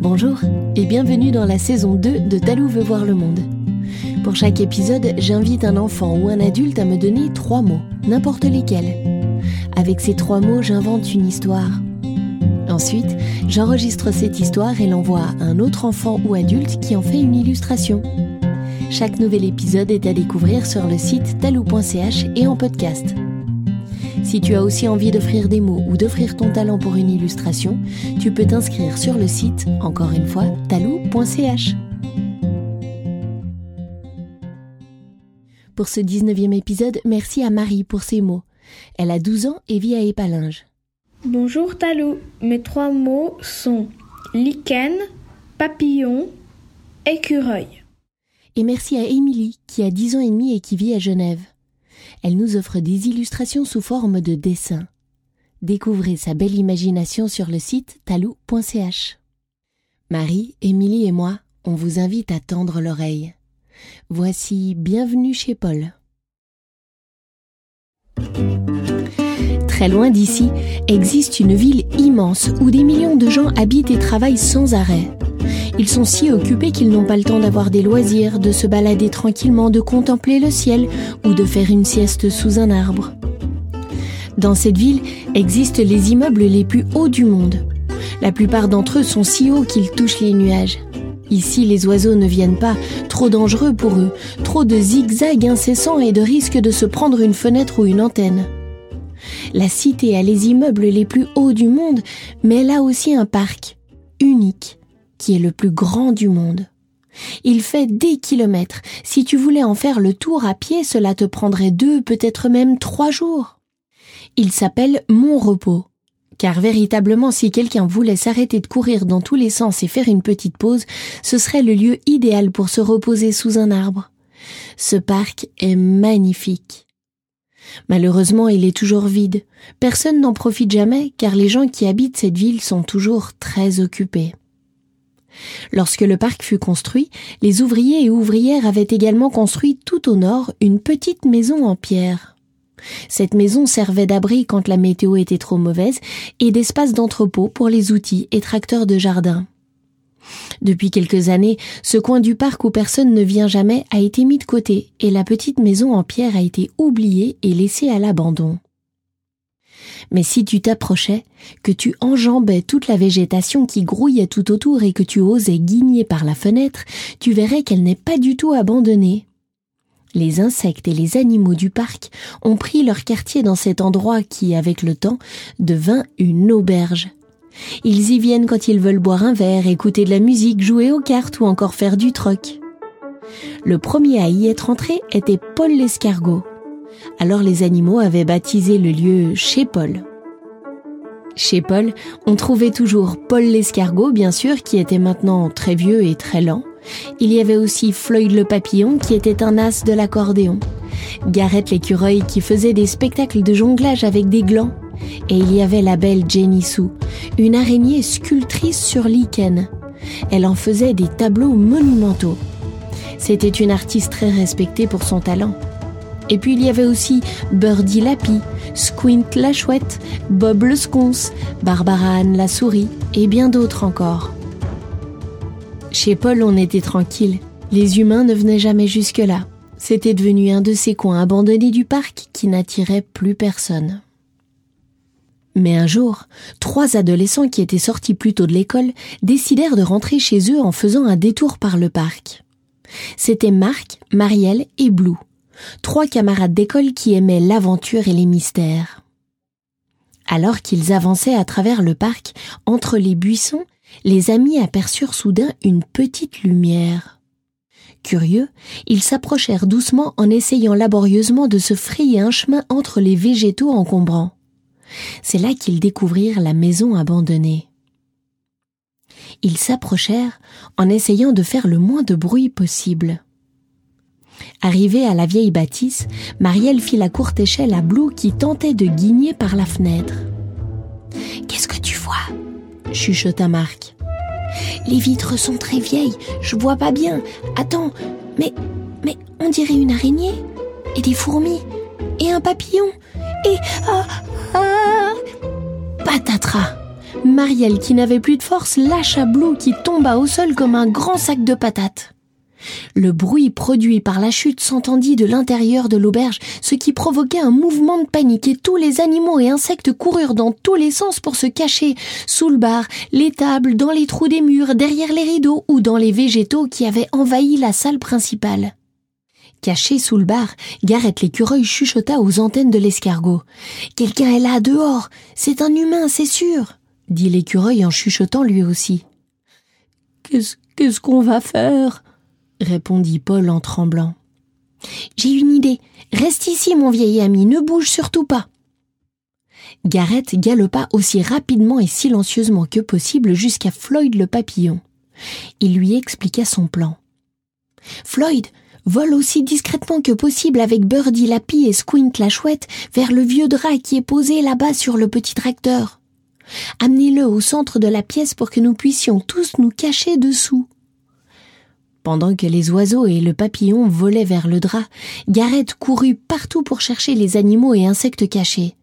Bonjour et bienvenue dans la saison 2 de Talou veut voir le monde. Pour chaque épisode, j'invite un enfant ou un adulte à me donner trois mots, n'importe lesquels. Avec ces trois mots, j'invente une histoire. Ensuite, j'enregistre cette histoire et l'envoie à un autre enfant ou adulte qui en fait une illustration. Chaque nouvel épisode est à découvrir sur le site talou.ch et en podcast. Si tu as aussi envie d'offrir des mots ou d'offrir ton talent pour une illustration, tu peux t'inscrire sur le site, encore une fois, talou.ch. Pour ce 19e épisode, merci à Marie pour ses mots. Elle a 12 ans et vit à Épalinges. Bonjour Talou, mes trois mots sont lichen, papillon, écureuil. Et merci à Émilie, qui a 10 ans et demi et qui vit à Genève. Elle nous offre des illustrations sous forme de dessins. Découvrez sa belle imagination sur le site talou.ch. Marie, Émilie et moi, on vous invite à tendre l'oreille. Voici Bienvenue chez Paul. Très loin d'ici existe une ville immense où des millions de gens habitent et travaillent sans arrêt. Ils sont si occupés qu'ils n'ont pas le temps d'avoir des loisirs, de se balader tranquillement, de contempler le ciel ou de faire une sieste sous un arbre. Dans cette ville existent les immeubles les plus hauts du monde. La plupart d'entre eux sont si hauts qu'ils touchent les nuages. Ici, les oiseaux ne viennent pas, trop dangereux pour eux, trop de zigzags incessants et de risques de se prendre une fenêtre ou une antenne. La cité a les immeubles les plus hauts du monde, mais elle a aussi un parc, unique, qui est le plus grand du monde. Il fait des kilomètres. Si tu voulais en faire le tour à pied, cela te prendrait deux, peut-être même trois jours. Il s'appelle Mon Repos. Car véritablement, si quelqu'un voulait s'arrêter de courir dans tous les sens et faire une petite pause, ce serait le lieu idéal pour se reposer sous un arbre. Ce parc est magnifique. Malheureusement, il est toujours vide. Personne n'en profite jamais, car les gens qui habitent cette ville sont toujours très occupés. Lorsque le parc fut construit, les ouvriers et ouvrières avaient également construit tout au nord une petite maison en pierre. Cette maison servait d'abri quand la météo était trop mauvaise et d'espace d'entrepôt pour les outils et tracteurs de jardin. Depuis quelques années, ce coin du parc où personne ne vient jamais a été mis de côté et la petite maison en pierre a été oubliée et laissée à l'abandon. Mais si tu t'approchais, que tu enjambais toute la végétation qui grouillait tout autour et que tu osais guigner par la fenêtre, tu verrais qu'elle n'est pas du tout abandonnée. Les insectes et les animaux du parc ont pris leur quartier dans cet endroit qui, avec le temps, devint une auberge. Ils y viennent quand ils veulent boire un verre, écouter de la musique, jouer aux cartes ou encore faire du troc. Le premier à y être entré était Paul l'escargot. Alors les animaux avaient baptisé le lieu chez Paul. Chez Paul, on trouvait toujours Paul l'escargot, bien sûr, qui était maintenant très vieux et très lent. Il y avait aussi Floyd le papillon, qui était un as de l'accordéon. Garrett l'écureuil, qui faisait des spectacles de jonglage avec des glands. Et il y avait la belle Jenny Sue, une araignée sculptrice sur lichen. Elle en faisait des tableaux monumentaux. C'était une artiste très respectée pour son talent. Et puis il y avait aussi Birdie Lapi, Squint la chouette, Bob le sconce, Barbara Anne la souris et bien d'autres encore. Chez Paul, on était tranquille. Les humains ne venaient jamais jusque-là. C'était devenu un de ces coins abandonnés du parc qui n'attirait plus personne. Mais un jour, trois adolescents qui étaient sortis plus tôt de l'école décidèrent de rentrer chez eux en faisant un détour par le parc. C'étaient Marc, Marielle et Blue trois camarades d'école qui aimaient l'aventure et les mystères. Alors qu'ils avançaient à travers le parc, entre les buissons, les amis aperçurent soudain une petite lumière. Curieux, ils s'approchèrent doucement en essayant laborieusement de se frayer un chemin entre les végétaux encombrants. C'est là qu'ils découvrirent la maison abandonnée. Ils s'approchèrent en essayant de faire le moins de bruit possible. Arrivée à la vieille bâtisse, Marielle fit la courte échelle à Blue qui tentait de guigner par la fenêtre. Qu'est-ce que tu vois? chuchota Marc. Les vitres sont très vieilles, je vois pas bien. Attends, mais mais on dirait une araignée et des fourmis et un papillon et ah ah patatras. Marielle, qui n'avait plus de force, lâcha Blue qui tomba au sol comme un grand sac de patates. Le bruit produit par la chute s'entendit de l'intérieur de l'auberge, ce qui provoquait un mouvement de panique et tous les animaux et insectes coururent dans tous les sens pour se cacher sous le bar, les tables, dans les trous des murs, derrière les rideaux ou dans les végétaux qui avaient envahi la salle principale. Caché sous le bar, Gareth l'écureuil chuchota aux antennes de l'escargot. Quelqu'un est là dehors. C'est un humain, c'est sûr, dit l'écureuil en chuchotant lui aussi. Qu'est-ce qu'on va faire? Répondit Paul en tremblant. J'ai une idée. Reste ici, mon vieil ami, ne bouge surtout pas. Gareth galopa aussi rapidement et silencieusement que possible jusqu'à Floyd le papillon. Il lui expliqua son plan. Floyd, vole aussi discrètement que possible avec Birdie la pie et Squint la chouette vers le vieux drap qui est posé là-bas sur le petit tracteur. Amenez-le au centre de la pièce pour que nous puissions tous nous cacher dessous. Pendant que les oiseaux et le papillon volaient vers le drap, Gareth courut partout pour chercher les animaux et insectes cachés.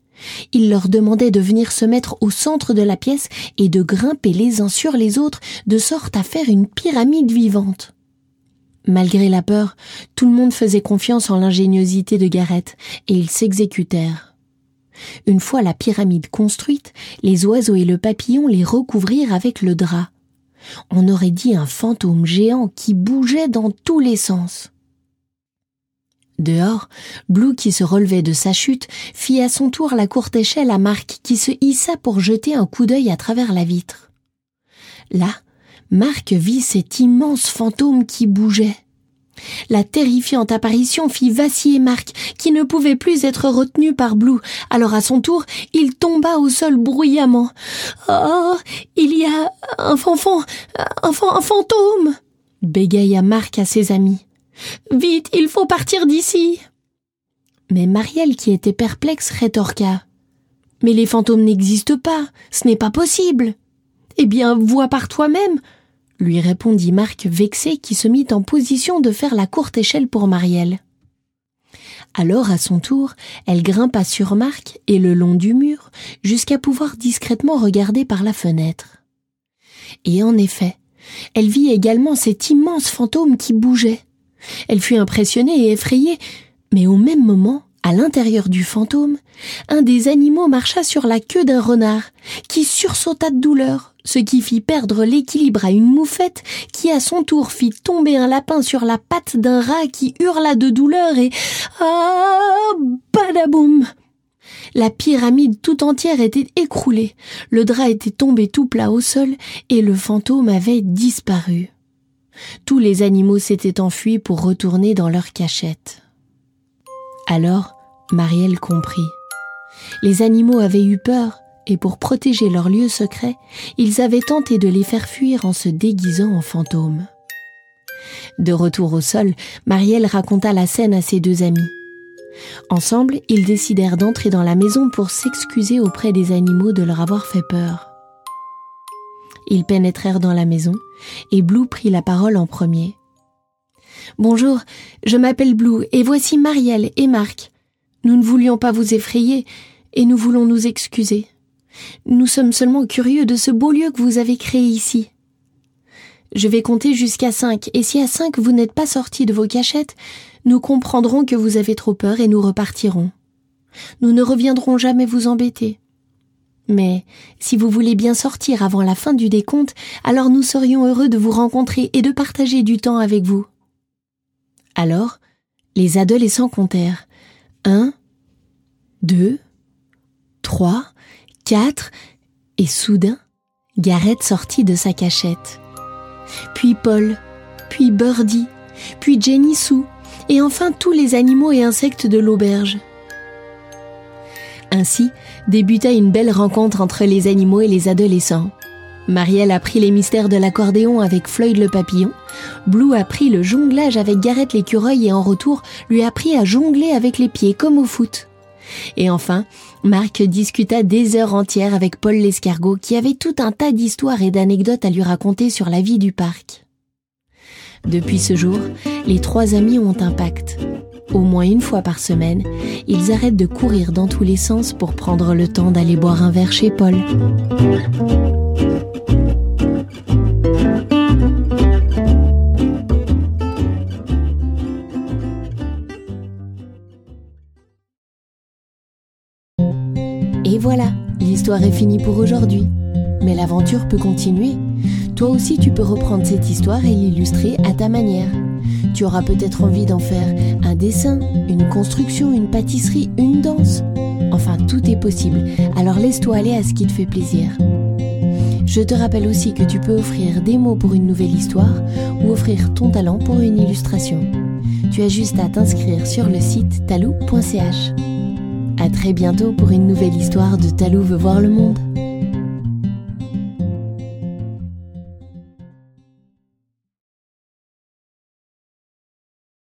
Il leur demandait de venir se mettre au centre de la pièce et de grimper les uns sur les autres de sorte à faire une pyramide vivante. Malgré la peur, tout le monde faisait confiance en l'ingéniosité de Gareth, et ils s'exécutèrent. Une fois la pyramide construite, les oiseaux et le papillon les recouvrirent avec le drap. On aurait dit un fantôme géant qui bougeait dans tous les sens. Dehors, Blue, qui se relevait de sa chute, fit à son tour la courte échelle à Marc, qui se hissa pour jeter un coup d'œil à travers la vitre. Là, Marc vit cet immense fantôme qui bougeait. La terrifiante apparition fit vaciller Marc, qui ne pouvait plus être retenu par Blue. Alors à son tour, il tomba au sol bruyamment. Oh, il y a un fanfan, un, un fantôme bégaya Marc à ses amis. Vite, il faut partir d'ici. Mais Marielle, qui était perplexe, rétorqua. Mais les fantômes n'existent pas, ce n'est pas possible. Eh bien, vois par toi-même, lui répondit Marc vexé qui se mit en position de faire la courte échelle pour Marielle. Alors, à son tour, elle grimpa sur Marc et le long du mur jusqu'à pouvoir discrètement regarder par la fenêtre. Et en effet, elle vit également cet immense fantôme qui bougeait. Elle fut impressionnée et effrayée, mais au même moment, à l'intérieur du fantôme, un des animaux marcha sur la queue d'un renard, qui sursauta de douleur, ce qui fit perdre l'équilibre à une moufette qui à son tour fit tomber un lapin sur la patte d'un rat qui hurla de douleur et ah badaboum la pyramide tout entière était écroulée, le drap était tombé tout plat au sol et le fantôme avait disparu. Tous les animaux s'étaient enfuis pour retourner dans leur cachette. Alors, Marielle comprit. Les animaux avaient eu peur, et pour protéger leur lieu secret, ils avaient tenté de les faire fuir en se déguisant en fantômes. De retour au sol, Marielle raconta la scène à ses deux amis. Ensemble, ils décidèrent d'entrer dans la maison pour s'excuser auprès des animaux de leur avoir fait peur. Ils pénétrèrent dans la maison, et Blue prit la parole en premier. Bonjour, je m'appelle Blue, et voici Marielle et Marc. Nous ne voulions pas vous effrayer, et nous voulons nous excuser. Nous sommes seulement curieux de ce beau lieu que vous avez créé ici. Je vais compter jusqu'à cinq, et si à cinq vous n'êtes pas sortis de vos cachettes, nous comprendrons que vous avez trop peur et nous repartirons. Nous ne reviendrons jamais vous embêter. Mais si vous voulez bien sortir avant la fin du décompte, alors nous serions heureux de vous rencontrer et de partager du temps avec vous. Alors, les adolescents comptèrent. Un, deux, trois, quatre, et soudain, Gareth sortit de sa cachette. Puis Paul, puis Birdie, puis Jenny Sue, et enfin tous les animaux et insectes de l'auberge. Ainsi débuta une belle rencontre entre les animaux et les adolescents. Marielle apprit les mystères de l'accordéon avec Floyd le papillon. Blue apprit le jonglage avec Gareth l'écureuil et en retour lui apprit à jongler avec les pieds comme au foot. Et enfin, Marc discuta des heures entières avec Paul l'escargot qui avait tout un tas d'histoires et d'anecdotes à lui raconter sur la vie du parc. Depuis ce jour, les trois amis ont un pacte. Au moins une fois par semaine, ils arrêtent de courir dans tous les sens pour prendre le temps d'aller boire un verre chez Paul. Et voilà, l'histoire est finie pour aujourd'hui. Mais l'aventure peut continuer. Toi aussi, tu peux reprendre cette histoire et l'illustrer à ta manière. Tu auras peut-être envie d'en faire un dessin, une construction, une pâtisserie, une danse. Enfin, tout est possible. Alors laisse-toi aller à ce qui te fait plaisir. Je te rappelle aussi que tu peux offrir des mots pour une nouvelle histoire ou offrir ton talent pour une illustration. Tu as juste à t'inscrire sur le site talou.ch. À très bientôt pour une nouvelle histoire de Talou veut voir le monde.